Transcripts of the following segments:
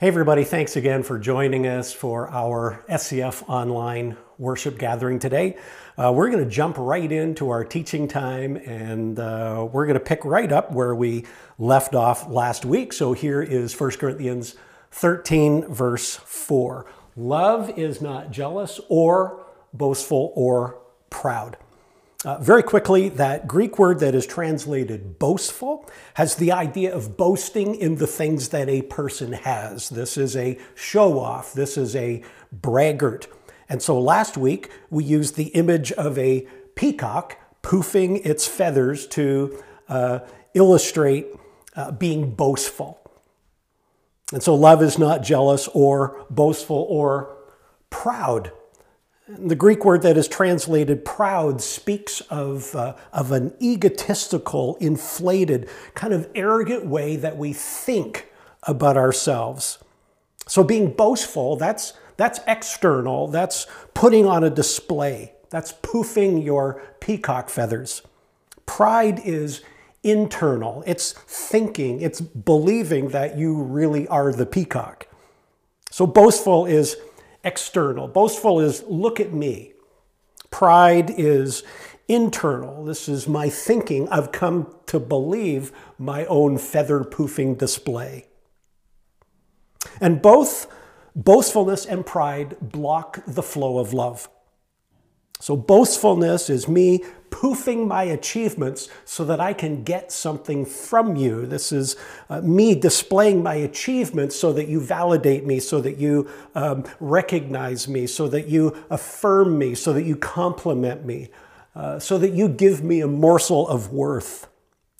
Hey, everybody, thanks again for joining us for our SCF online worship gathering today. Uh, we're going to jump right into our teaching time and uh, we're going to pick right up where we left off last week. So here is 1 Corinthians 13, verse 4. Love is not jealous or boastful or proud. Uh, very quickly, that Greek word that is translated boastful has the idea of boasting in the things that a person has. This is a show off, this is a braggart. And so last week, we used the image of a peacock poofing its feathers to uh, illustrate uh, being boastful. And so love is not jealous or boastful or proud. The Greek word that is translated proud speaks of, uh, of an egotistical, inflated, kind of arrogant way that we think about ourselves. So being boastful, that's, that's external, that's putting on a display, that's poofing your peacock feathers. Pride is internal, it's thinking, it's believing that you really are the peacock. So boastful is external. Boastful is look at me. Pride is internal. This is my thinking. I've come to believe my own feather poofing display. And both boastfulness and pride block the flow of love. So, boastfulness is me poofing my achievements so that I can get something from you. This is uh, me displaying my achievements so that you validate me, so that you um, recognize me, so that you affirm me, so that you compliment me, uh, so that you give me a morsel of worth.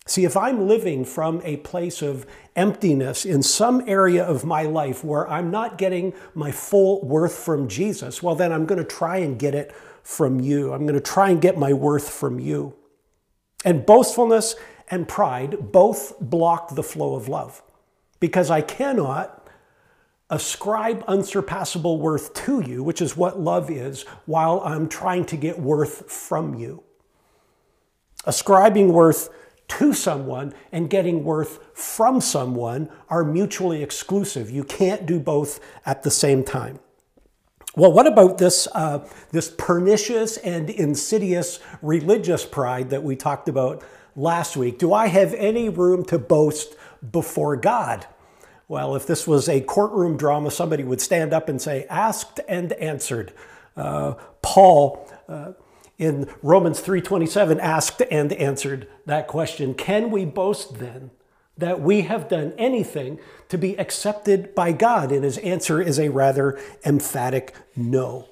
See, if I'm living from a place of emptiness in some area of my life where I'm not getting my full worth from Jesus, well, then I'm going to try and get it from you. I'm going to try and get my worth from you. And boastfulness and pride both block the flow of love because I cannot ascribe unsurpassable worth to you, which is what love is, while I'm trying to get worth from you. Ascribing worth to someone and getting worth from someone are mutually exclusive. You can't do both at the same time. Well, what about this, uh, this pernicious and insidious religious pride that we talked about last week? Do I have any room to boast before God? Well, if this was a courtroom drama, somebody would stand up and say, asked and answered. Uh, Paul uh, in Romans 3:27 asked and answered that question. Can we boast then that we have done anything to be accepted by God? And his answer is a rather emphatic no.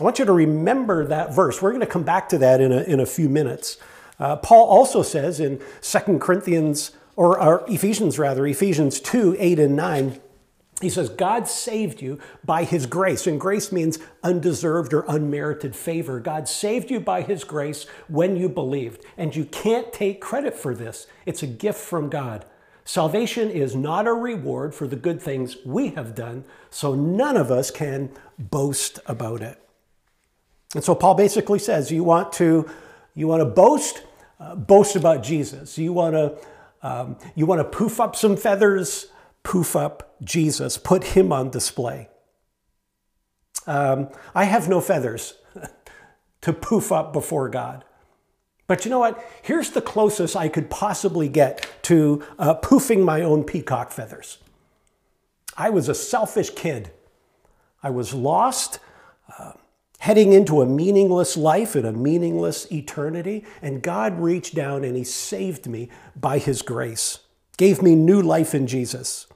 I want you to remember that verse. We're going to come back to that in a, in a few minutes. Uh, Paul also says in 2 Corinthians, or, or Ephesians rather, Ephesians 2 8 and 9, he says, God saved you by his grace. And grace means undeserved or unmerited favor. God saved you by his grace when you believed. And you can't take credit for this, it's a gift from God. Salvation is not a reward for the good things we have done, so none of us can boast about it. And so Paul basically says, you want to, you want to boast, uh, boast about Jesus. You want to, um, you want to poof up some feathers, poof up Jesus, put him on display. Um, I have no feathers to poof up before God. But you know what? Here's the closest I could possibly get to uh, poofing my own peacock feathers. I was a selfish kid. I was lost, uh, heading into a meaningless life and a meaningless eternity, and God reached down and He saved me by His grace, gave me new life in Jesus.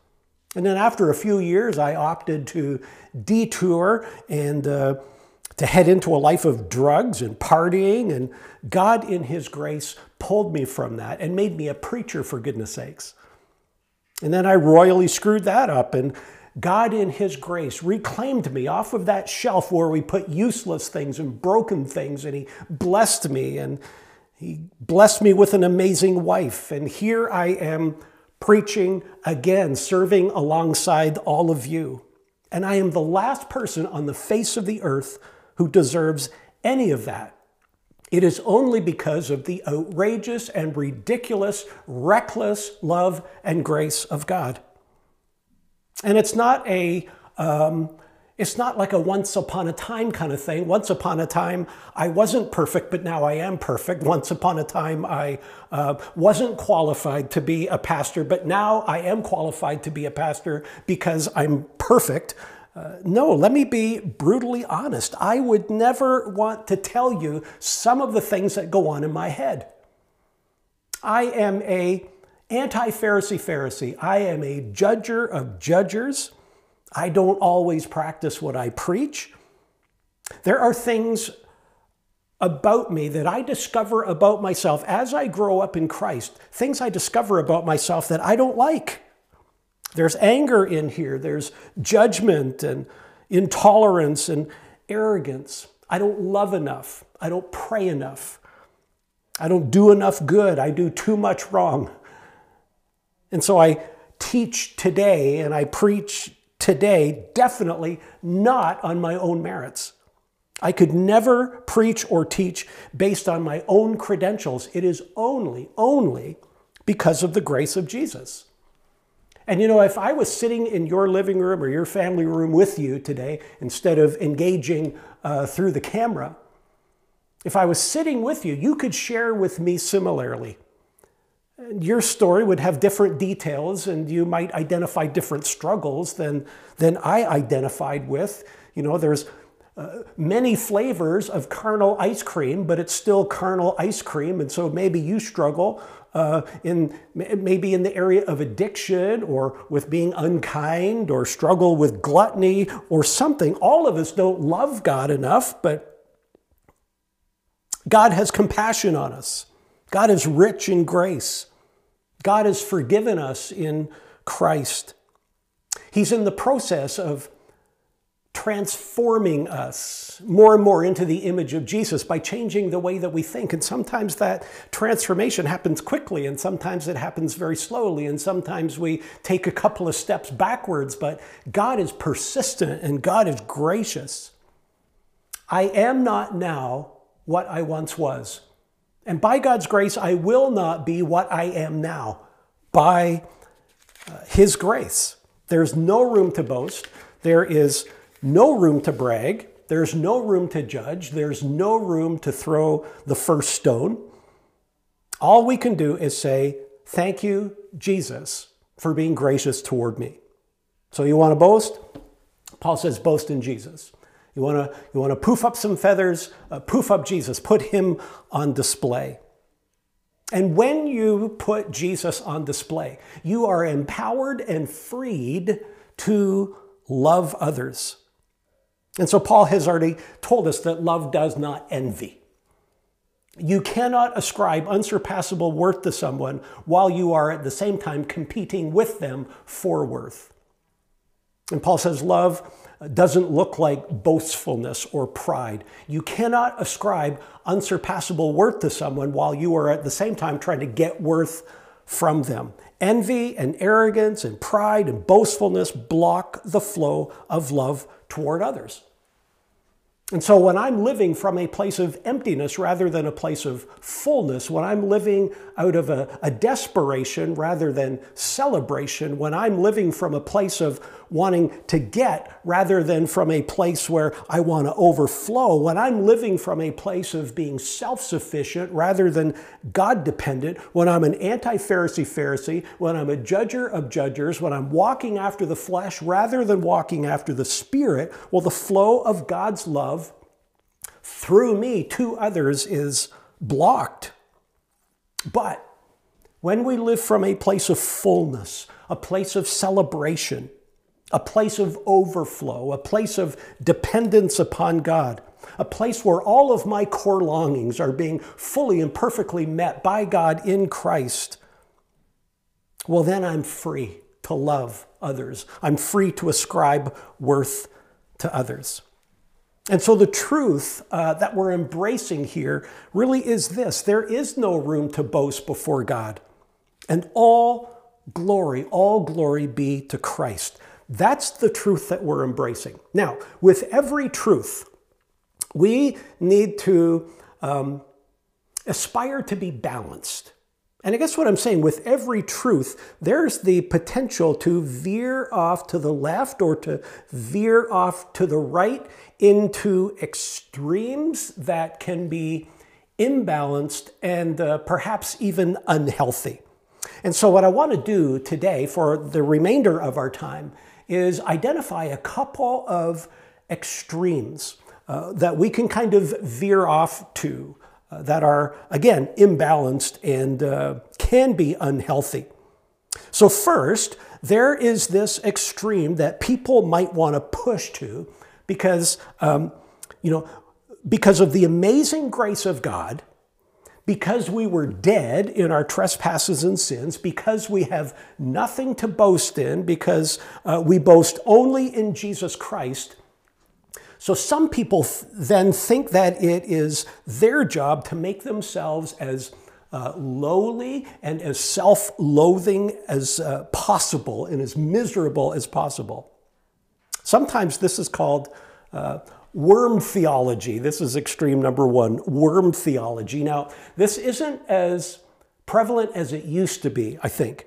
And then after a few years, I opted to detour and uh, to head into a life of drugs and partying. And God, in His grace, pulled me from that and made me a preacher, for goodness sakes. And then I royally screwed that up. And God, in His grace, reclaimed me off of that shelf where we put useless things and broken things. And He blessed me. And He blessed me with an amazing wife. And here I am preaching again, serving alongside all of you. And I am the last person on the face of the earth who deserves any of that. It is only because of the outrageous and ridiculous, reckless love and grace of God. And it's not a, um, it's not like a once upon a time kind of thing. Once upon a time, I wasn't perfect, but now I am perfect. Once upon a time, I uh, wasn't qualified to be a pastor, but now I am qualified to be a pastor because I'm perfect. Uh, no, let me be brutally honest. I would never want to tell you some of the things that go on in my head. I am a anti-Pharisee Pharisee. I am a judger of judgers. I don't always practice what I preach. There are things about me that I discover about myself as I grow up in Christ, things I discover about myself that I don't like. There's anger in here, there's judgment and intolerance and arrogance. I don't love enough, I don't pray enough, I don't do enough good, I do too much wrong. And so I teach today and I preach today, definitely not on my own merits. I could never preach or teach based on my own credentials. It is only, only because of the grace of Jesus. And you know, if I was sitting in your living room or your family room with you today, instead of engaging uh, through the camera, if I was sitting with you, you could share with me similarly your story would have different details and you might identify different struggles than, than I identified with. You know, there's uh, many flavors of carnal ice cream, but it's still carnal ice cream. And so maybe you struggle uh, in maybe in the area of addiction or with being unkind or struggle with gluttony or something. All of us don't love God enough, but God has compassion on us. God is rich in grace. God has forgiven us in Christ. He's in the process of transforming us more and more into the image of Jesus by changing the way that we think. And sometimes that transformation happens quickly, and sometimes it happens very slowly, and sometimes we take a couple of steps backwards. But God is persistent and God is gracious. I am not now what I once was. And by God's grace, I will not be what I am now. By uh, His grace. There's no room to boast. There is no room to brag. There's no room to judge. There's no room to throw the first stone. All we can do is say, Thank you, Jesus, for being gracious toward me. So you want to boast? Paul says, Boast in Jesus. You want to you want to poof up some feathers, uh, poof up Jesus, put him on display. And when you put Jesus on display, you are empowered and freed to love others. And so Paul has already told us that love does not envy. You cannot ascribe unsurpassable worth to someone while you are at the same time competing with them for worth. And Paul says love doesn't look like boastfulness or pride. You cannot ascribe unsurpassable worth to someone while you are at the same time trying to get worth from them. Envy and arrogance and pride and boastfulness block the flow of love toward others. And so when I'm living from a place of emptiness rather than a place of fullness, when I'm living out of a, a, desperation rather than celebration, when I'm living from a place of wanting to get rather than from a place where I want to overflow, when I'm living from a place of being self sufficient rather than God dependent, when I'm an anti Pharisee Pharisee, when I'm a judger of judgers, when I'm walking after the flesh rather than walking after the spirit, well, the flow of God's love through me to others is blocked. But when we live from a place of fullness, a place of celebration, a place of overflow, a place of dependence upon God, a place where all of my core longings are being fully and perfectly met by God in Christ, well, then I'm free to love others. I'm free to ascribe worth to others. And so the truth uh, that we're embracing here really is this there is no room to boast before God. And all glory, all glory be to Christ. That's the truth that we're embracing. Now, with every truth, we need to um, aspire to be balanced. And I guess what I'm saying, with every truth, there's the potential to veer off to the left or to veer off to the right into extremes that can be imbalanced and uh, perhaps even unhealthy. And so, what I want to do today for the remainder of our time is identify a couple of extremes uh, that we can kind of veer off to uh, that are, again, imbalanced and uh, can be unhealthy. So, first, there is this extreme that people might want to push to because, um, you know, because of the amazing grace of God, because we were dead in our trespasses and sins, because we have nothing to boast in, because uh, we boast only in Jesus Christ. So some people then think that it is their job to make themselves as uh, lowly and as self loathing as uh, possible and as miserable as possible. Sometimes this is called uh, worm theology. This is extreme number one worm theology. Now, this isn't as prevalent as it used to be, I think,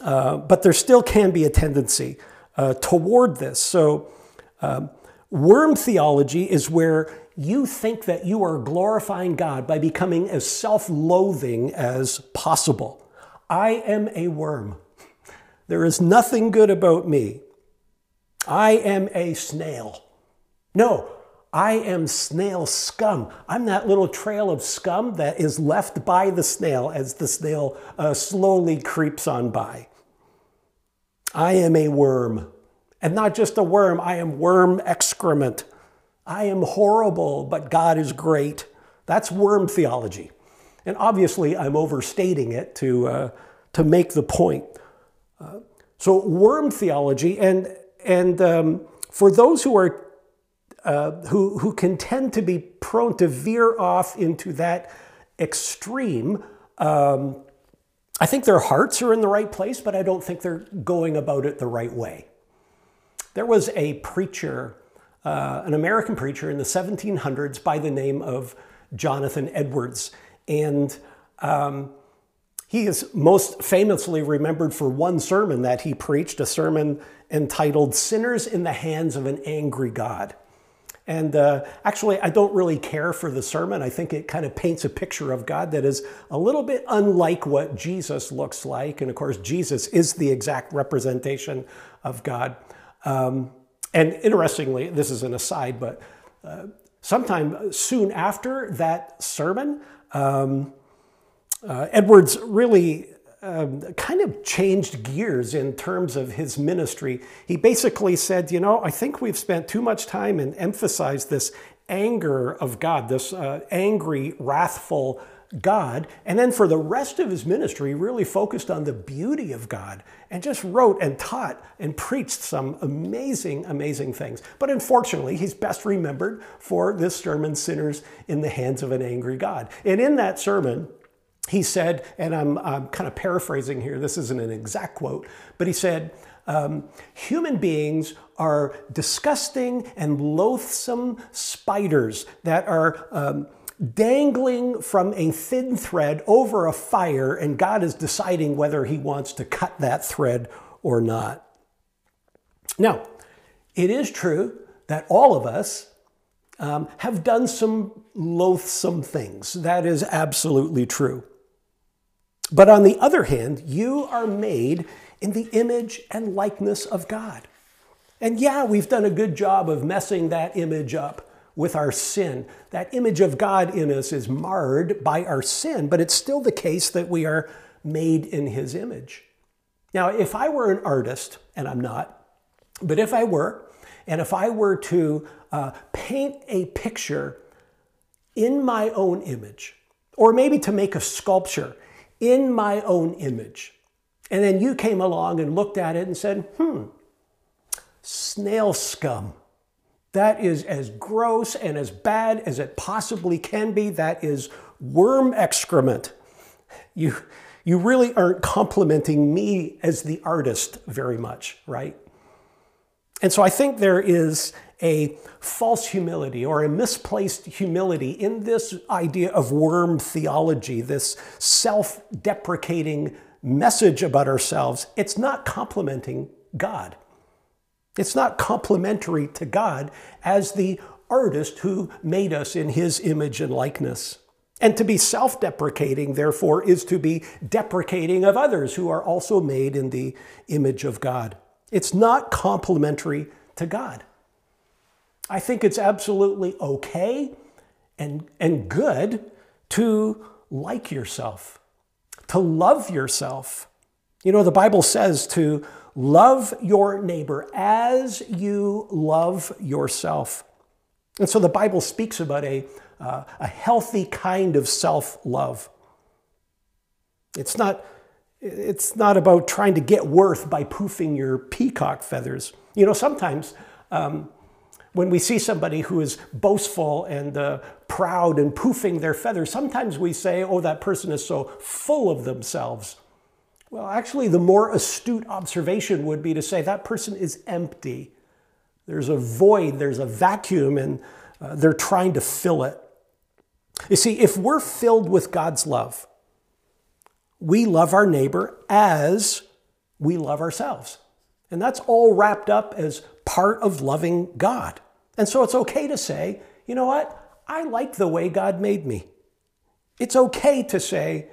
uh, but there still can be a tendency uh, toward this. So, um, worm theology is where you think that you are glorifying God by becoming as self loathing as possible. I am a worm. There is nothing good about me. I am a snail. No, I am snail scum. I'm that little trail of scum that is left by the snail as the snail uh, slowly creeps on by. I am a worm. And not just a worm, I am worm excrement. I am horrible, but God is great. That's worm theology. And obviously, I'm overstating it to, uh, to make the point. Uh, so, worm theology, and, and um, for those who are uh, who, who can tend to be prone to veer off into that extreme. Um, I think their hearts are in the right place, but I don't think they're going about it the right way. There was a preacher, uh, an American preacher in the 1700s by the name of Jonathan Edwards. And um, he is most famously remembered for one sermon that he preached, a sermon entitled Sinners in the Hands of an Angry God. And uh, actually, I don't really care for the sermon. I think it kind of paints a picture of God that is a little bit unlike what Jesus looks like. And of course, Jesus is the exact representation of God. Um, and interestingly, this is an aside, but uh, sometime soon after that sermon, um, uh, Edwards really um, kind of changed gears in terms of his ministry. He basically said, You know, I think we've spent too much time and emphasized this anger of God, this uh, angry, wrathful God. And then for the rest of his ministry, really focused on the beauty of God and just wrote and taught and preached some amazing, amazing things. But unfortunately, he's best remembered for this sermon, Sinners in the Hands of an Angry God. And in that sermon, he said, and I'm, I'm, kind of paraphrasing here, this isn't an exact quote, but he said, um, human beings are disgusting and loathsome spiders that are um, dangling from a thin thread over a fire, and God is deciding whether he wants to cut that thread or not. Now, it is true that all of us um, have done some loathsome things. That is absolutely true. But on the other hand, you are made in the image and likeness of God. And yeah, we've done a good job of messing that image up with our sin. That image of God in us is marred by our sin, but it's still the case that we are made in His image. Now, if I were an artist, and I'm not, but if I were, and if I were to uh, paint a picture in my own image, or maybe to make a sculpture in my own image. And then you came along and looked at it and said, hmm, snail scum. That is as gross and as bad as it possibly can be. That is worm excrement. You, you really aren't complimenting me as the artist very much, right? And so I think there is a false humility or a misplaced humility in this idea of worm theology, this self deprecating message about ourselves, it's not complimenting God. It's not complimentary to God as the artist who made us in his image and likeness. And to be self deprecating, therefore, is to be deprecating of others who are also made in the image of God. It's not complimentary to God. I think it's absolutely okay and, and good to like yourself, to love yourself. You know, the Bible says to love your neighbor as you love yourself. And so the Bible speaks about a, uh, a healthy kind of self love. It's not, it's not about trying to get worth by poofing your peacock feathers. You know, sometimes um, when we see somebody who is boastful and uh, proud and poofing their feathers, sometimes we say, oh, that person is so full of themselves. Well, actually, the more astute observation would be to say that person is empty. There's a void, there's a vacuum, and uh, they're trying to fill it. You see, if we're filled with God's love, we love our neighbor as we love ourselves. And that's all wrapped up as part of loving God. And so it's okay to say, you know what? I like the way God made me. It's okay to say,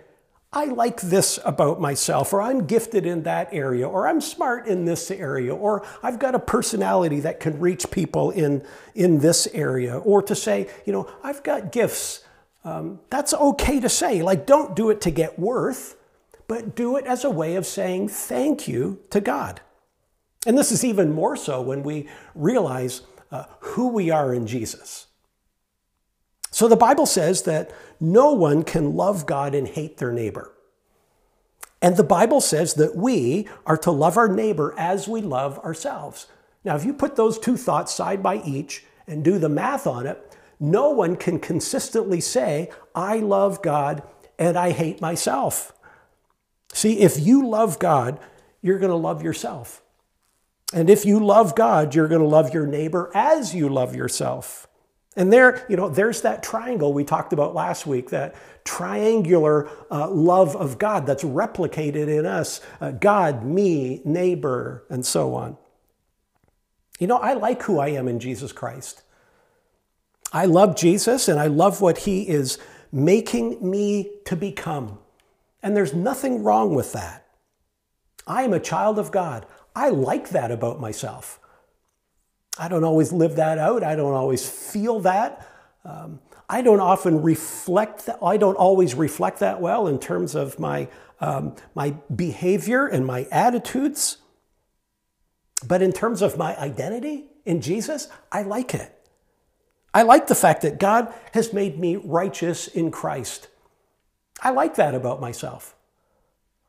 I like this about myself, or I'm gifted in that area, or I'm smart in this area, or I've got a personality that can reach people in, in this area, or to say, you know, I've got gifts. Um, that's okay to say. Like, don't do it to get worth, but do it as a way of saying thank you to God. And this is even more so when we realize uh, who we are in Jesus. So the Bible says that no one can love God and hate their neighbor. And the Bible says that we are to love our neighbor as we love ourselves. Now, if you put those two thoughts side by each and do the math on it, no one can consistently say, I love God and I hate myself. See, if you love God, you're going to love yourself. And if you love God, you're going to love your neighbor as you love yourself. And there, you know, there's that triangle we talked about last week, that triangular uh, love of God that's replicated in us uh, God, me, neighbor, and so on. You know, I like who I am in Jesus Christ. I love Jesus and I love what he is making me to become. And there's nothing wrong with that. I am a child of God. I like that about myself. I don't always live that out. I don't always feel that. Um, I don't often reflect that. I don't always reflect that well in terms of my, um, my behavior and my attitudes. But in terms of my identity in Jesus, I like it. I like the fact that God has made me righteous in Christ. I like that about myself.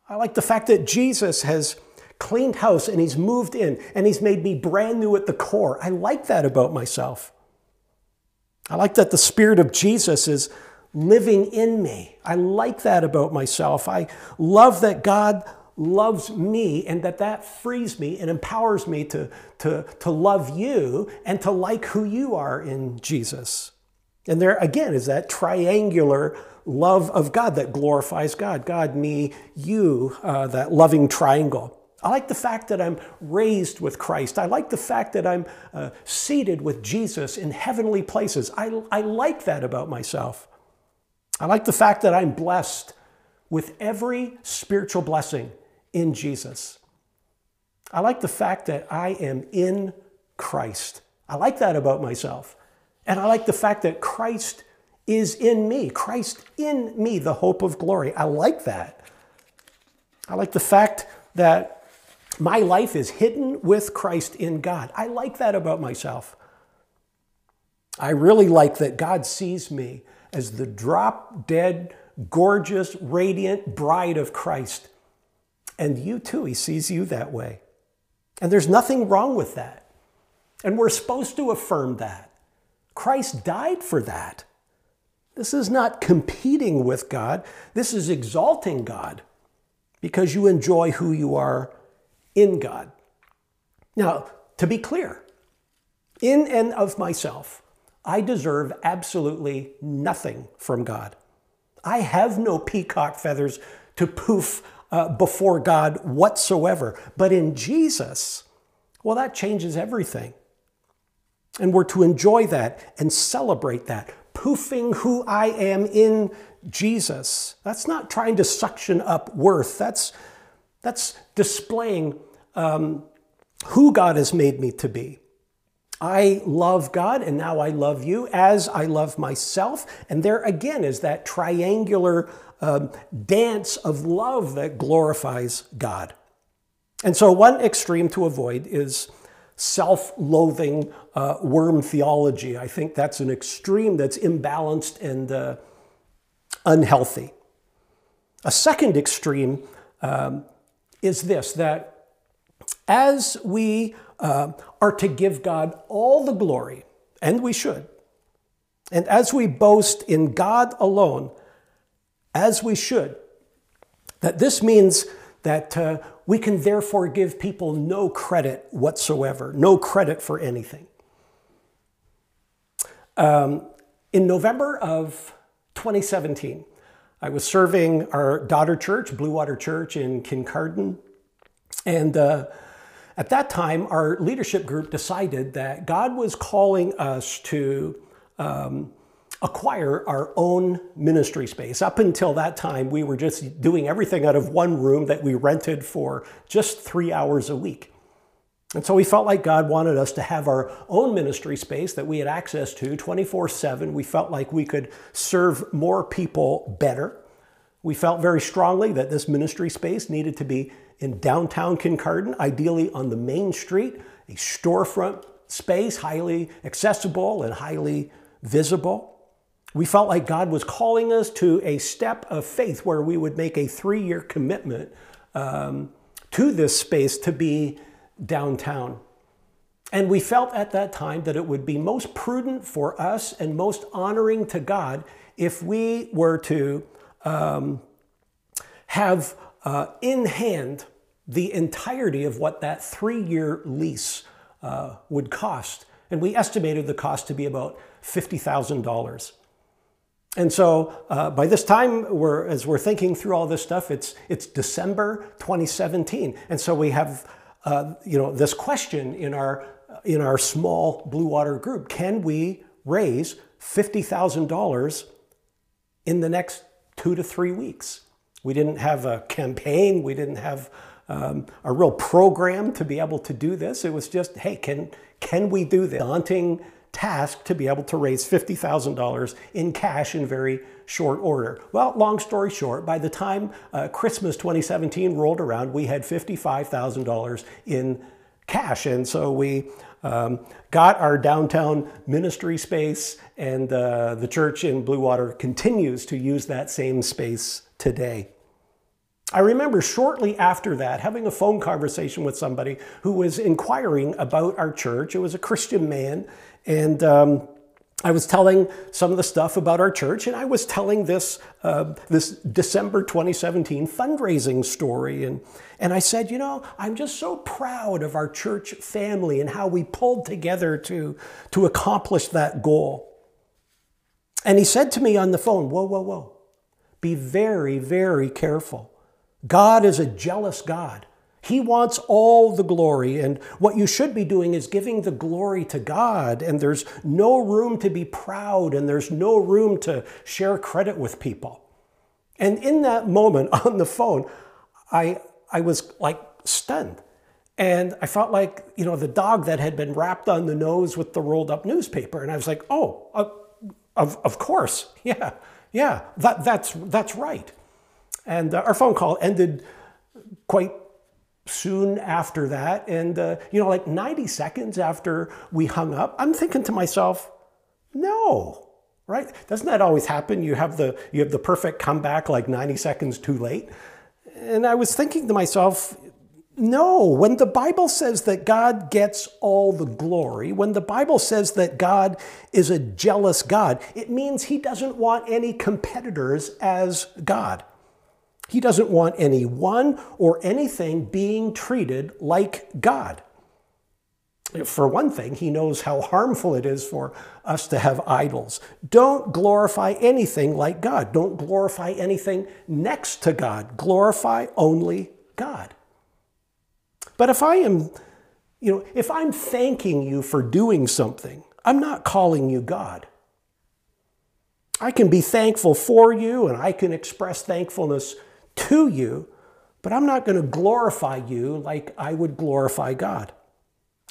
I like the fact that Jesus has cleaned house and he's moved in and he's made me brand new at the core. I like that about myself. I like that the Spirit of Jesus is living in me. I like that about myself. I love that God loves me and that that frees me and empowers me to, to, to love you and to like who you are in Jesus. And there again is that triangular love of God that glorifies God. God, me, you, uh, that loving triangle. I like the fact that I'm raised with Christ. I like the fact that I'm uh, seated with Jesus in heavenly places. I, I like that about myself. I like the fact that I'm blessed with every spiritual blessing in Jesus. I like the fact that I am in Christ. I like that about myself. And I like the fact that Christ is in me, Christ in me, the hope of glory. I like that. I like the fact that my life is hidden with Christ in God. I like that about myself. I really like that God sees me as the drop dead, gorgeous, radiant bride of Christ. And you too, He sees you that way. And there's nothing wrong with that. And we're supposed to affirm that. Christ died for that. This is not competing with God, this is exalting God because you enjoy who you are in God. Now, to be clear, in and of myself, I deserve absolutely nothing from God. I have no peacock feathers to poof uh, before God whatsoever. But in Jesus, well, that changes everything. And we're to enjoy that and celebrate that. Poofing who I am in Jesus. That's not trying to suction up worth. That's, that's displaying um, who God has made me to be. I love God and now I love you as I love myself. And there again is that triangular um, dance of love that glorifies God. And so, one extreme to avoid is self loathing uh, worm theology. I think that's an extreme that's imbalanced and uh, unhealthy. A second extreme um, is this that as we uh, are to give God all the glory, and we should, and as we boast in God alone, as we should, that this means that uh, we can therefore give people no credit whatsoever, no credit for anything. Um, in November of 2017, I was serving our daughter church, Blue Water Church in Kincardine. And uh, at that time, our leadership group decided that God was calling us to um, acquire our own ministry space. Up until that time, we were just doing everything out of one room that we rented for just three hours a week. And so we felt like God wanted us to have our own ministry space that we had access to 24 7. We felt like we could serve more people better. We felt very strongly that this ministry space needed to be in downtown Kincardine, ideally on the main street, a storefront space, highly accessible and highly visible. We felt like God was calling us to a step of faith where we would make a three year commitment um, to this space to be downtown. And we felt at that time that it would be most prudent for us and most honoring to God if we were to um, have uh, in hand the entirety of what that three year lease uh, would cost. And we estimated the cost to be about $50,000. And so uh, by this time, we're, as we're thinking through all this stuff, it's, it's December 2017. And so we have uh, you know, this question in our, in our small Blue Water group. Can we raise $50,000 in the next two to three weeks? We didn't have a campaign. We didn't have um, a real program to be able to do this. It was just, hey, can, can we do this? Daunting task to be able to raise $50,000 in cash in very short order. Well, long story short, by the time uh, Christmas 2017 rolled around, we had $55,000 in cash. And so we um, got our downtown ministry space, and uh, the church in Blue Water continues to use that same space today. I remember shortly after that having a phone conversation with somebody who was inquiring about our church. It was a Christian man, and um, I was telling some of the stuff about our church, and I was telling this uh, this December 2017 fundraising story, and and I said, you know, I'm just so proud of our church family and how we pulled together to to accomplish that goal. And he said to me on the phone, "Whoa, whoa, whoa, be very, very careful. God is a jealous God." He wants all the glory, and what you should be doing is giving the glory to God, and there's no room to be proud, and there's no room to share credit with people. And in that moment on the phone, I, I was like stunned. And I felt like, you know, the dog that had been rapped on the nose with the rolled up newspaper. And I was like, oh, uh, of, of course. Yeah, yeah, that, that's, that's right. And uh, our phone call ended quite soon after that. And, uh, you know, like 90 seconds after we hung up, I'm thinking to myself, no, right? Doesn't that always happen? You have the, you have the perfect comeback like 90 seconds too late. And I was thinking to myself, no, when the Bible says that God gets all the glory, when the Bible says that God is a jealous God, it means he doesn't want any competitors as God. He doesn't want anyone or anything being treated like God. For one thing, he knows how harmful it is for us to have idols. Don't glorify anything like God. Don't glorify anything next to God. Glorify only God. But if I am, you know, if I'm thanking you for doing something, I'm not calling you God. I can be thankful for you and I can express thankfulness to you, but I'm not going to glorify you like I would glorify God.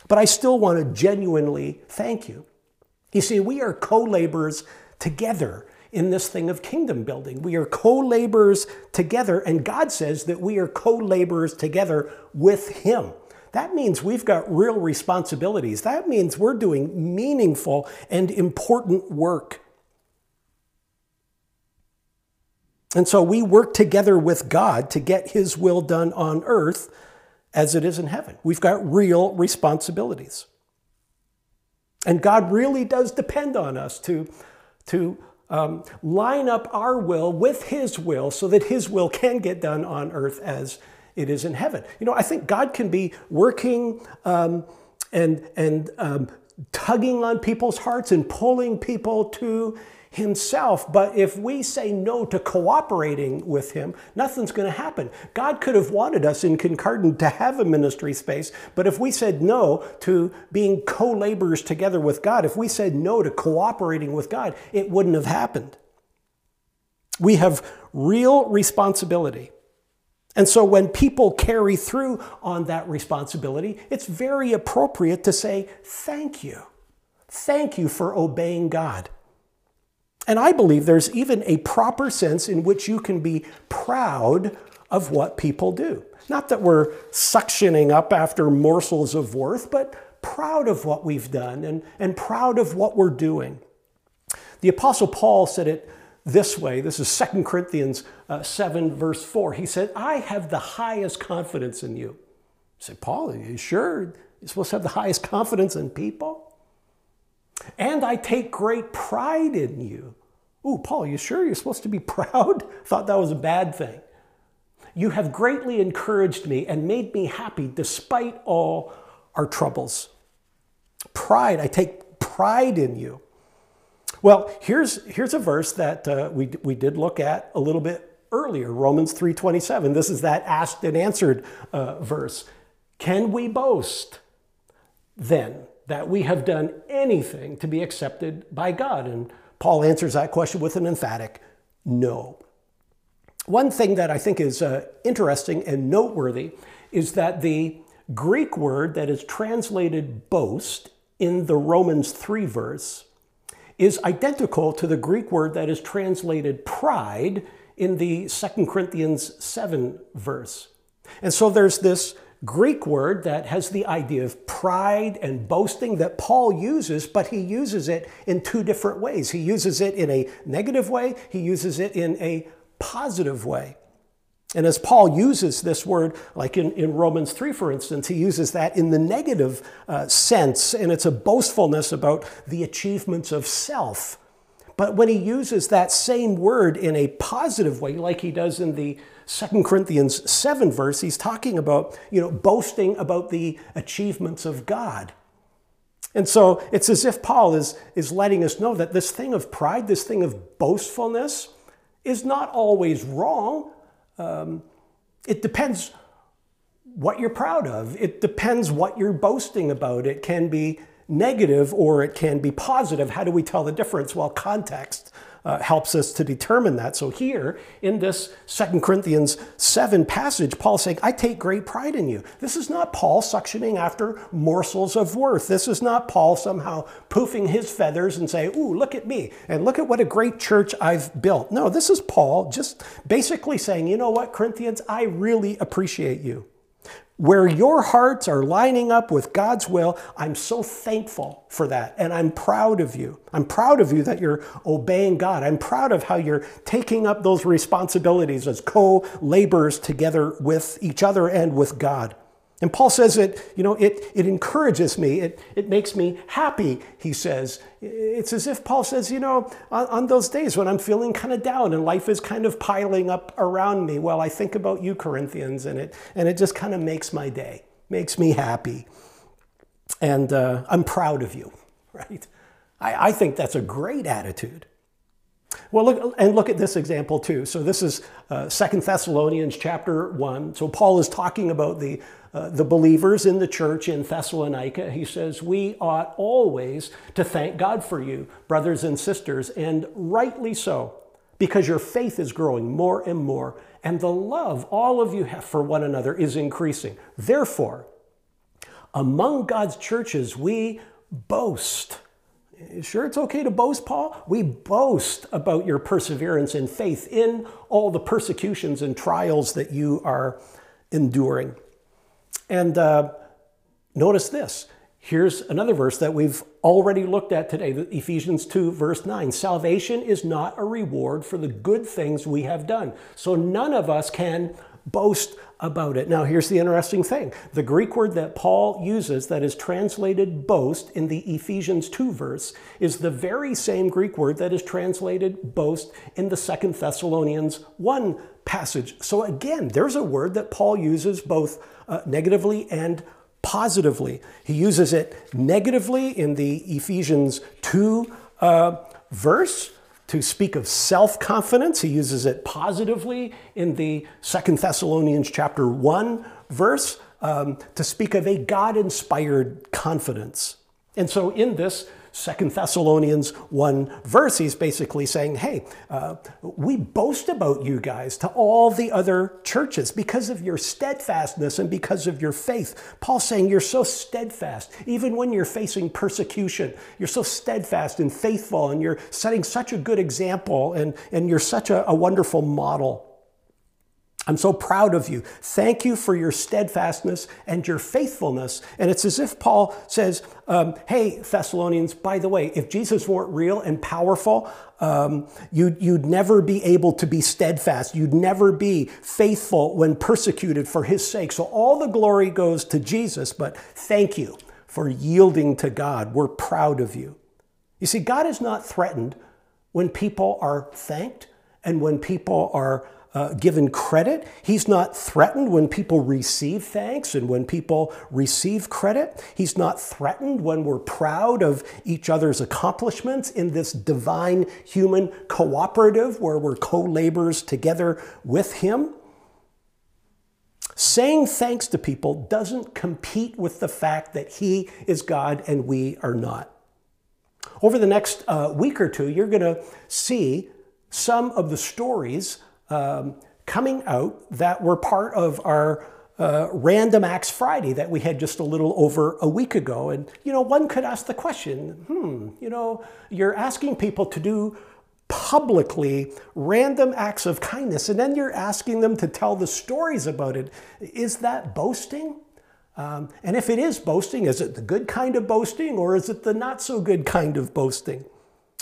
But I still want to genuinely thank you. You see, we are co laborers together in this thing of kingdom building. We are co laborers together, and God says that we are co laborers together with Him. That means we've got real responsibilities. That means we're doing meaningful and important work. And so we work together with God to get His will done on earth as it is in heaven. We've got real responsibilities. And God really does depend on us to, to um, line up our will with His will so that His will can get done on earth as it is in heaven. You know, I think God can be working um, and, and um, tugging on people's hearts and pulling people to himself. But if we say no to cooperating with him, nothing's going to happen. God could have wanted us in Kincardine to have a ministry space, but if we said no to being co laborers together with God, if we said no to cooperating with God, it wouldn't have happened. We have real responsibility. And so when people carry through on that responsibility, it's very appropriate to say, Thank you. Thank you for obeying God. And I believe there's even a proper sense in which you can be proud of what people do. Not that we're suctioning up after morsels of worth, but proud of what we've done and, and proud of what we're doing. The Apostle Paul said it this way. This is 2 Corinthians uh, 7, verse 4. He said, I have the highest confidence in you. I said, Paul, are you sure you're supposed to have the highest confidence in people? And I take great pride in you. Ooh, Paul, you sure you're supposed to be proud? Thought that was a bad thing. You have greatly encouraged me and made me happy despite all our troubles. Pride, I take pride in you. Well, here's, here's a verse that uh, we, we did look at a little bit earlier, Romans 3.27. This is that asked and answered uh, verse. Can we boast then that we have done anything to be accepted by God? And Paul answers that question with an emphatic no. One thing that I think is uh, interesting and noteworthy is that the Greek word that is translated boast in the Romans 3 verse is identical to the Greek word that is translated pride in the 2 Corinthians 7 verse. And so there's this Greek word that has the idea of pride and boasting that Paul uses, but he uses it in two different ways. He uses it in a negative way, he uses it in a positive way. And as Paul uses this word, like in, in Romans 3, for instance, he uses that in the negative uh, sense, and it's a boastfulness about the achievements of self. But when he uses that same word in a positive way, like he does in the Second Corinthians 7 verse, he's talking about, you know, boasting about the achievements of God. And so it's as if Paul is, is letting us know that this thing of pride, this thing of boastfulness, is not always wrong. Um, it depends what you're proud of. It depends what you're boasting about. It can be negative or it can be positive. How do we tell the difference? Well, context uh, helps us to determine that. So here in this Second Corinthians 7 passage, Paul's saying, I take great pride in you. This is not Paul suctioning after morsels of worth. This is not Paul somehow poofing his feathers and say, ooh, look at me and look at what a great church I've built. No, this is Paul just basically saying, you know what, Corinthians, I really appreciate you. Where your hearts are lining up with God's will, I'm so thankful for that. And I'm proud of you. I'm proud of you that you're obeying God. I'm proud of how you're taking up those responsibilities as co laborers together with each other and with God. And Paul says it, you know, it, it encourages me. It, it makes me happy, he says. It's as if Paul says, you know, on, on those days when I'm feeling kind of down and life is kind of piling up around me, well, I think about you, Corinthians, and it, and it just kind of makes my day, makes me happy. And uh, I'm proud of you, right? I, I think that's a great attitude. Well, look and look at this example too. So this is uh, Second Thessalonians chapter one. So Paul is talking about the uh, the believers in the church in Thessalonica. He says, "We ought always to thank God for you, brothers and sisters, and rightly so, because your faith is growing more and more, and the love all of you have for one another is increasing. Therefore, among God's churches, we boast." Sure, it's okay to boast, Paul? We boast about your perseverance and faith in all the persecutions and trials that you are enduring. And uh, notice this. Here's another verse that we've already looked at today Ephesians 2, verse 9. Salvation is not a reward for the good things we have done. So none of us can boast about it. Now, here's the interesting thing the Greek word that Paul uses that is translated boast in the Ephesians 2 verse is the very same Greek word that is translated boast in the Second Thessalonians 1 passage. So, again, there's a word that Paul uses both uh, negatively and positively. He uses it negatively in the Ephesians 2 uh, verse to speak of self-confidence. He uses it positively in the Second Thessalonians chapter 1 verse um, to speak of a God-inspired confidence. And so in this Second Thessalonians 1 verse, he's basically saying, hey, uh, we boast about you guys to all the other churches because of your steadfastness and because of your faith. Paul's saying you're so steadfast, even when you're facing persecution. You're so steadfast and faithful, and you're setting such a good example, and, and you're such a, a wonderful model. I'm so proud of you. Thank you for your steadfastness and your faithfulness. And it's as if Paul says, um, Hey, Thessalonians, by the way, if Jesus weren't real and powerful, um, you'd, you'd never be able to be steadfast. You'd never be faithful when persecuted for his sake. So all the glory goes to Jesus, but thank you for yielding to God. We're proud of you. You see, God is not threatened when people are thanked and when people are uh, given credit. He's not threatened when people receive thanks and when people receive credit. He's not threatened when we're proud of each other's accomplishments in this divine human cooperative where we're co laborers together with Him. Saying thanks to people doesn't compete with the fact that He is God and we are not. Over the next uh, week or two, you're going to see some of the stories um, coming out that were part of our uh, Random Acts Friday that we had just a little over a week ago. And, you know, one could ask the question hmm, you know, you're asking people to do publicly random acts of kindness, and then you're asking them to tell the stories about it. Is that boasting? Um, and if it is boasting, is it the good kind of boasting or is it the not so good kind of boasting?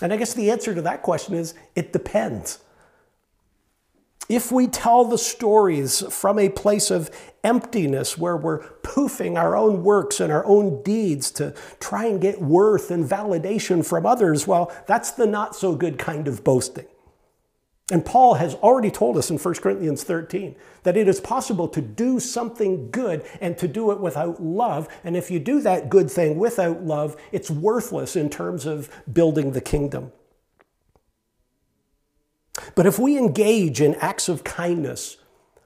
And I guess the answer to that question is it depends. If we tell the stories from a place of emptiness where we're poofing our own works and our own deeds to try and get worth and validation from others, well, that's the not so good kind of boasting. And Paul has already told us in 1 Corinthians 13 that it is possible to do something good and to do it without love. And if you do that good thing without love, it's worthless in terms of building the kingdom. But if we engage in acts of kindness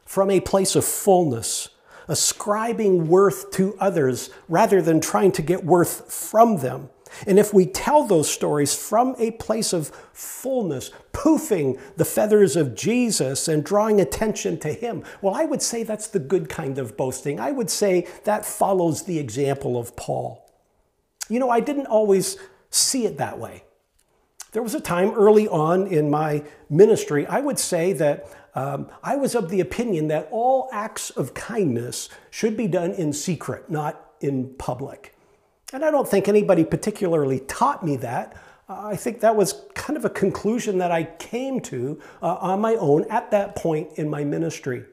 from a place of fullness, ascribing worth to others rather than trying to get worth from them, and if we tell those stories from a place of fullness, poofing the feathers of Jesus and drawing attention to Him, well, I would say that's the good kind of boasting. I would say that follows the example of Paul. You know, I didn't always see it that way. There was a time early on in my ministry, I would say that um, I was of the opinion that all acts of kindness should be done in secret, not in public. And I don't think anybody particularly taught me that. I think that was kind of a conclusion that I came to uh, on my own at that point in my ministry.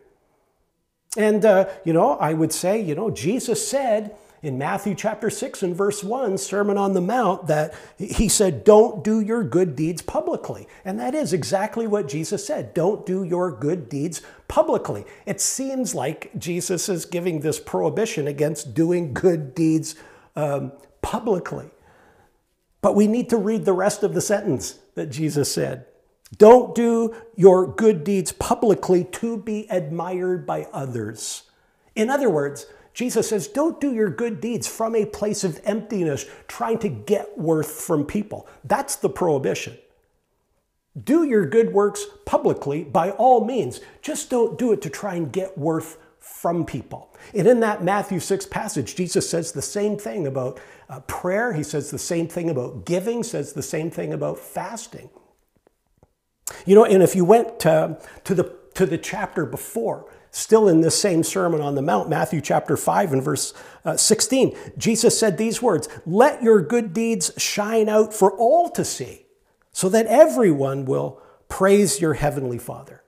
And, uh, you know, I would say, you know, Jesus said, in Matthew chapter 6 and verse 1, Sermon on the Mount, that he said, Don't do your good deeds publicly. And that is exactly what Jesus said. Don't do your good deeds publicly. It seems like Jesus is giving this prohibition against doing good deeds um, publicly. But we need to read the rest of the sentence that Jesus said. Don't do your good deeds publicly to be admired by others. In other words, Jesus says, don't do your good deeds from a place of emptiness, trying to get worth from people. That's the prohibition. Do your good works publicly by all means. Just don't do it to try and get worth from people. And in that Matthew 6 passage, Jesus says the same thing about uh, prayer. He says the same thing about giving, says the same thing about fasting. You know, and if you went to, to, the, to the chapter before, still in this same Sermon on the Mount, Matthew chapter 5 and verse uh, 16, Jesus said these words Let your good deeds shine out for all to see, so that everyone will praise your heavenly Father.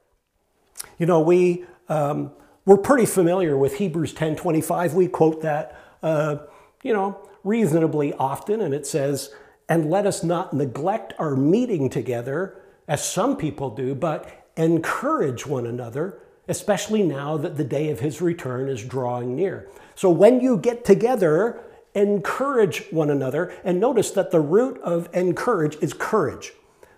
You know, we, um, we're pretty familiar with Hebrews 10 25. We quote that, uh, you know, reasonably often, and it says, And let us not neglect our meeting together as some people do, but encourage one another, especially now that the day of his return is drawing near. So when you get together, encourage one another. And notice that the root of encourage is courage.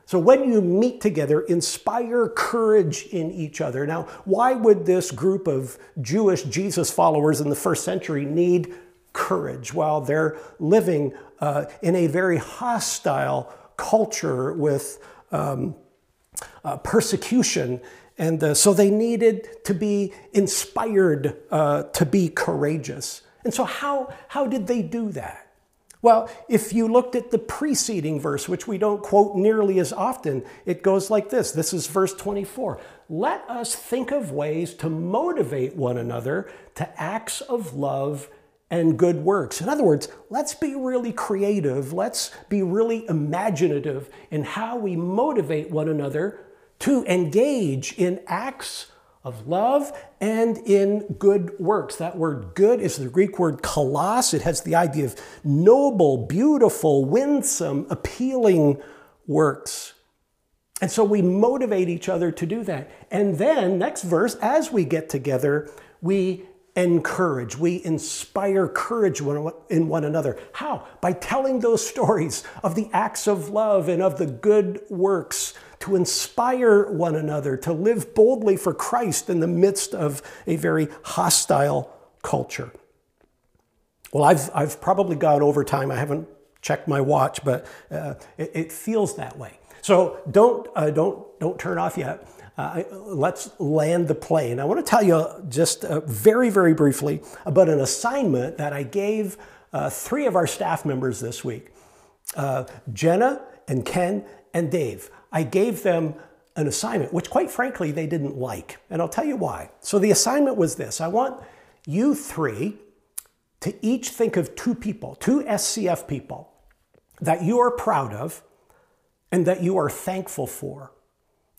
So when you meet together, inspire courage in each other. Now, why would this group of Jewish Jesus followers in the first century need courage while they're living uh, in a very hostile culture with um, uh, persecution. And uh, so they needed to be inspired uh, to be courageous. And so, how, how did they do that? Well, if you looked at the preceding verse, which we don't quote nearly as often, it goes like this. This is verse 24. Let us think of ways to motivate one another to acts of love and good works. In other words, let's be really creative. Let's be really imaginative in how we motivate one another to engage in acts of love and in good works. That word good is the Greek word kalos. It has the idea of noble, beautiful, winsome, appealing works. And so we motivate each other to do that. And then, next verse, as we get together, we encourage, we inspire courage in one another. How? By telling those stories of the acts of love and of the good works to inspire one another to live boldly for Christ in the midst of a very hostile culture. Well, I've, I've probably gone over time. I haven't checked my watch, but uh, it, it, feels that way. So don't, uh, don't, don't turn off yet uh, let's land the plane. I want to tell you just uh, very, very briefly about an assignment that I gave uh, three of our staff members this week uh, Jenna and Ken and Dave. I gave them an assignment, which quite frankly they didn't like. And I'll tell you why. So the assignment was this I want you three to each think of two people, two SCF people that you are proud of and that you are thankful for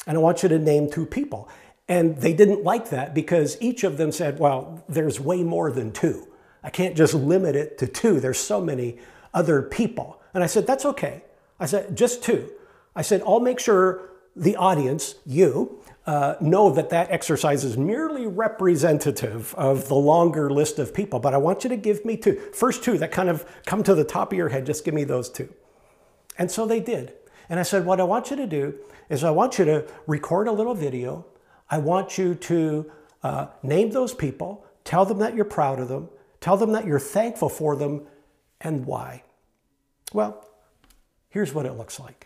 and I want you to name two people. And they didn't like that because each of them said, well, there's way more than two. I can't just limit it to two. There's so many other people. And I said, that's okay. I said, just two. I said, I'll make sure the audience, you, uh, know that that exercise is merely representative of the longer list of people, but I want you to give me two. First two that kind of come to the top of your head, just give me those two. And so they did. And I said, what I want you to do is I want you to record a little video. I want you to uh, name those people, tell them that you're proud of them, tell them that you're thankful for them, and why. Well, here's what it looks like.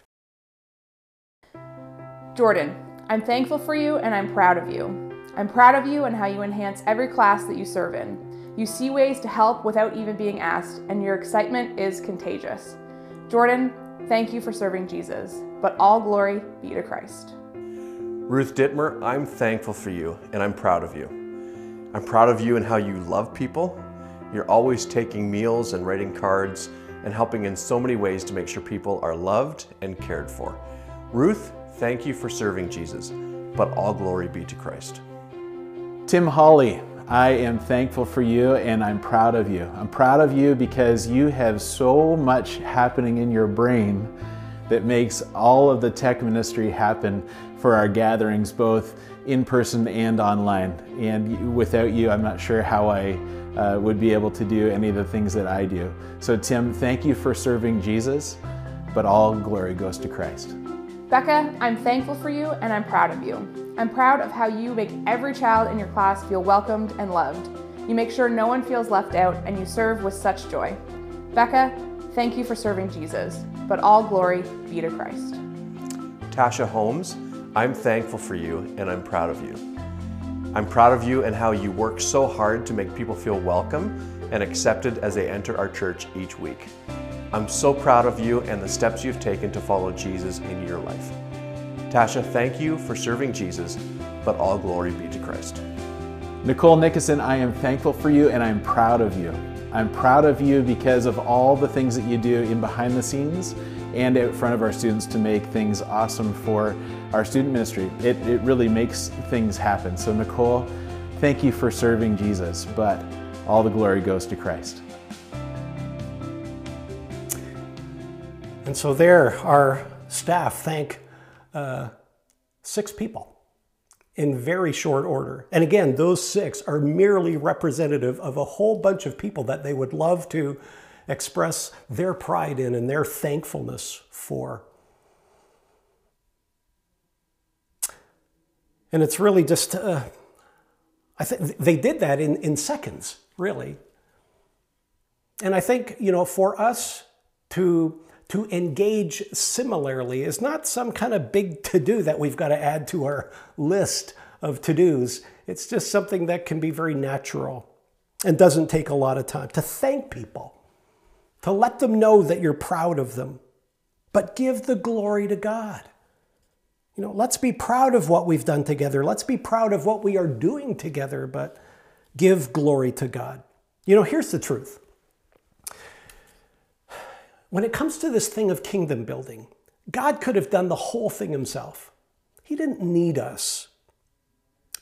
Jordan, I'm thankful for you and I'm proud of you. I'm proud of you and how you enhance every class that you serve in. You see ways to help without even being asked, and your excitement is contagious. Jordan, Thank you for serving Jesus, but all glory be to Christ. Ruth Dittmer, I'm thankful for you and I'm proud of you. I'm proud of you and how you love people. You're always taking meals and writing cards and helping in so many ways to make sure people are loved and cared for. Ruth, thank you for serving Jesus, but all glory be to Christ. Tim Hawley, I am thankful for you and I'm proud of you. I'm proud of you because you have so much happening in your brain that makes all of the tech ministry happen for our gatherings, both in person and online. And without you, I'm not sure how I uh, would be able to do any of the things that I do. So, Tim, thank you for serving Jesus, but all glory goes to Christ. Becca, I'm thankful for you and I'm proud of you. I'm proud of how you make every child in your class feel welcomed and loved. You make sure no one feels left out and you serve with such joy. Becca, thank you for serving Jesus, but all glory be to Christ. Tasha Holmes, I'm thankful for you and I'm proud of you. I'm proud of you and how you work so hard to make people feel welcome and accepted as they enter our church each week. I'm so proud of you and the steps you've taken to follow Jesus in your life. Tasha, thank you for serving Jesus, but all glory be to Christ. Nicole Nickerson, I am thankful for you and I'm proud of you. I'm proud of you because of all the things that you do in behind the scenes and in front of our students to make things awesome for our student ministry. It, it really makes things happen. So, Nicole, thank you for serving Jesus, but all the glory goes to Christ. And so there, our staff thank uh, six people in very short order. And again, those six are merely representative of a whole bunch of people that they would love to express their pride in and their thankfulness for. And it's really just, uh, I think they did that in, in seconds, really. And I think, you know, for us to to engage similarly is not some kind of big to do that we've got to add to our list of to dos. It's just something that can be very natural and doesn't take a lot of time to thank people, to let them know that you're proud of them, but give the glory to God. You know, let's be proud of what we've done together. Let's be proud of what we are doing together, but give glory to God. You know, here's the truth when it comes to this thing of kingdom building, God could have done the whole thing himself. He didn't need us.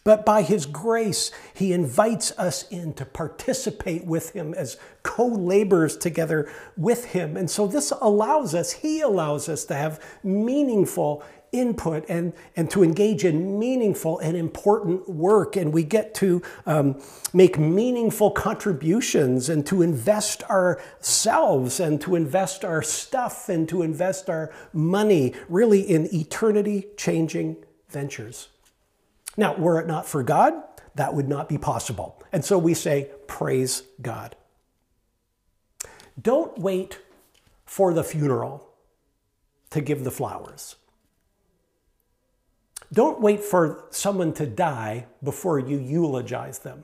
But by his grace, he invites us in to participate with him as co laborers together with him. And so this allows us, he allows us to have meaningful input and, and to engage in meaningful and important work. And we get to um, make meaningful contributions and to invest ourselves and to invest our stuff and to invest our money really in eternity changing ventures. Now, were it not for God, that would not be possible. And so we say, Praise God. Don't wait for the funeral to give the flowers. Don't wait for someone to die before you eulogize them.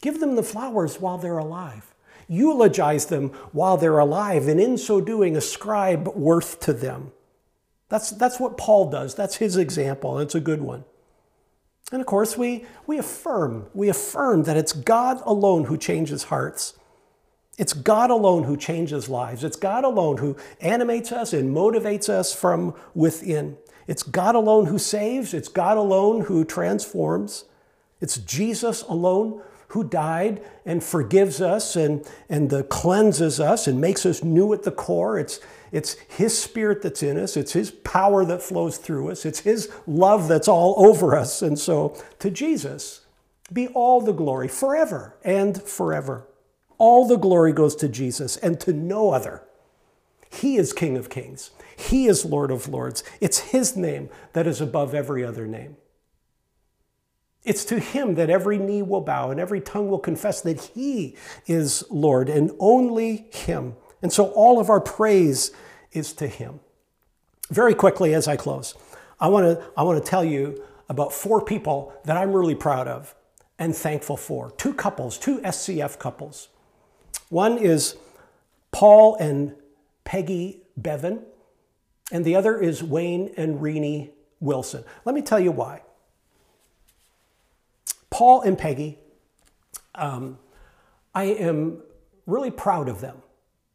Give them the flowers while they're alive. Eulogize them while they're alive, and in so doing, ascribe worth to them. That's, that's what Paul does. That's his example. It's a good one. And of course, we, we affirm, we affirm that it's God alone who changes hearts. It's God alone who changes lives. It's God alone who animates us and motivates us from within. It's God alone who saves, it's God alone who transforms. It's Jesus alone who died and forgives us and, and uh, cleanses us and makes us new at the core. It's, it's His Spirit that's in us, it's His power that flows through us, it's His love that's all over us. And so to Jesus be all the glory forever and forever. All the glory goes to Jesus and to no other. He is King of Kings. He is Lord of Lords. It's His name that is above every other name. It's to Him that every knee will bow and every tongue will confess that He is Lord and only Him. And so all of our praise is to Him. Very quickly as I close, I want to I want to tell you about four people that I'm really proud of and thankful for. Two couples, two SCF couples. One is Paul and Peggy Bevan and the other is Wayne and Renee Wilson. Let me tell you why. Paul and Peggy, um, I am really proud of them,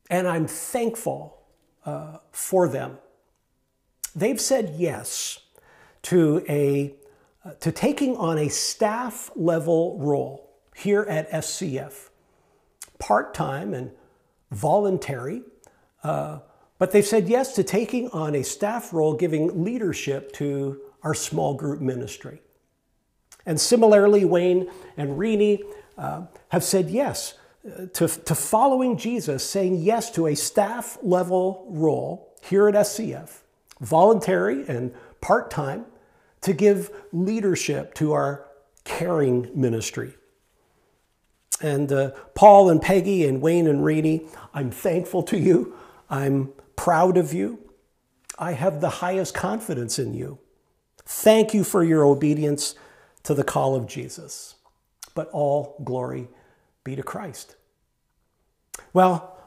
and I'm thankful uh, for them. They've said yes to a uh, to taking on a staff level role here at SCF, part time and voluntary. Uh, but they've said yes to taking on a staff role giving leadership to our small group ministry. And similarly, Wayne and Renee, uh, have said yes uh, to, to following Jesus, saying yes to a staff level role here at SCF, voluntary and part time, to give leadership to our caring ministry. And uh, Paul and Peggy and Wayne and Renee, I'm thankful to you. I'm proud of you. I have the highest confidence in you. Thank you for your obedience to the call of Jesus. But all glory be to Christ. Well,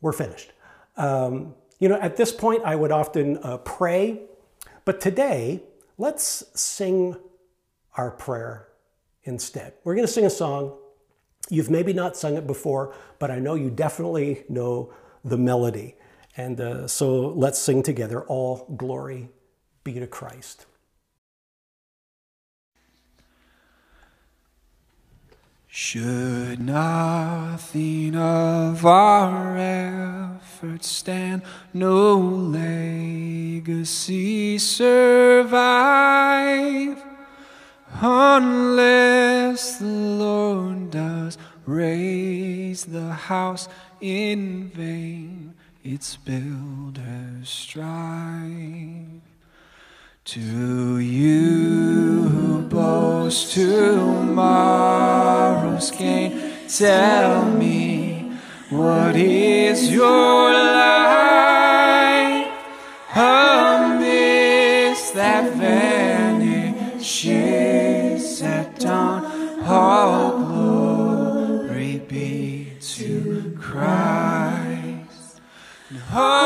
we're finished. Um, you know, at this point, I would often uh, pray, but today, let's sing our prayer instead. We're going to sing a song. You've maybe not sung it before, but I know you definitely know the melody. And uh, so let's sing together All Glory Be to Christ. Should nothing of our efforts stand, no legacy survive, unless the Lord does raise the house in vain, its builders strive. To you who boast tomorrow's gain, tell me what is your life amidst that vanishes at dawn? All glory be to Christ. All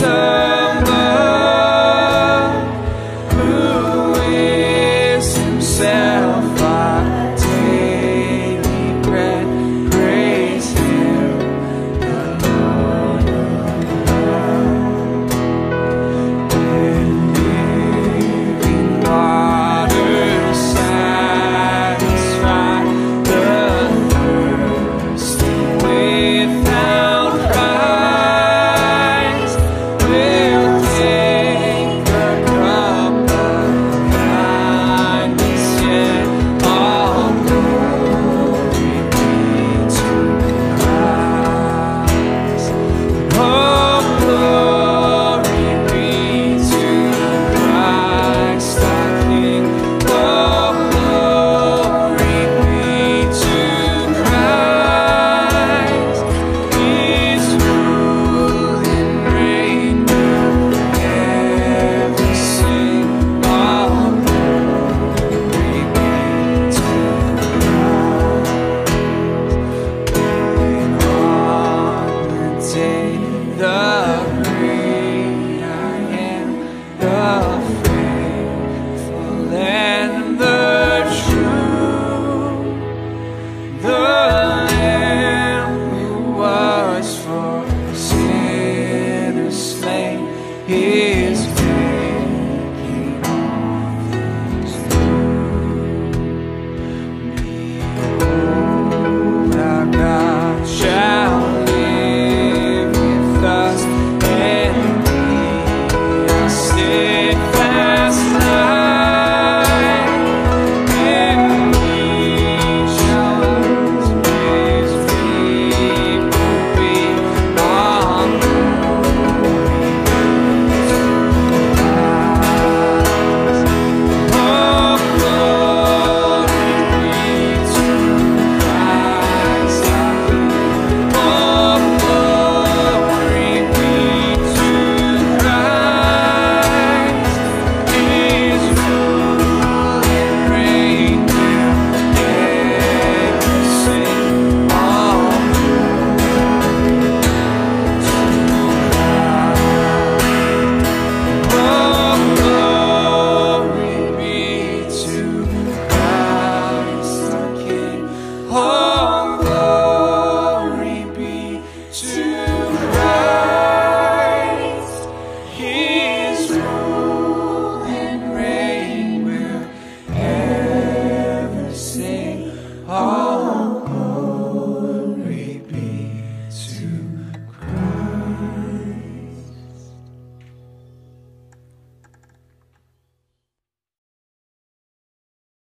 answer.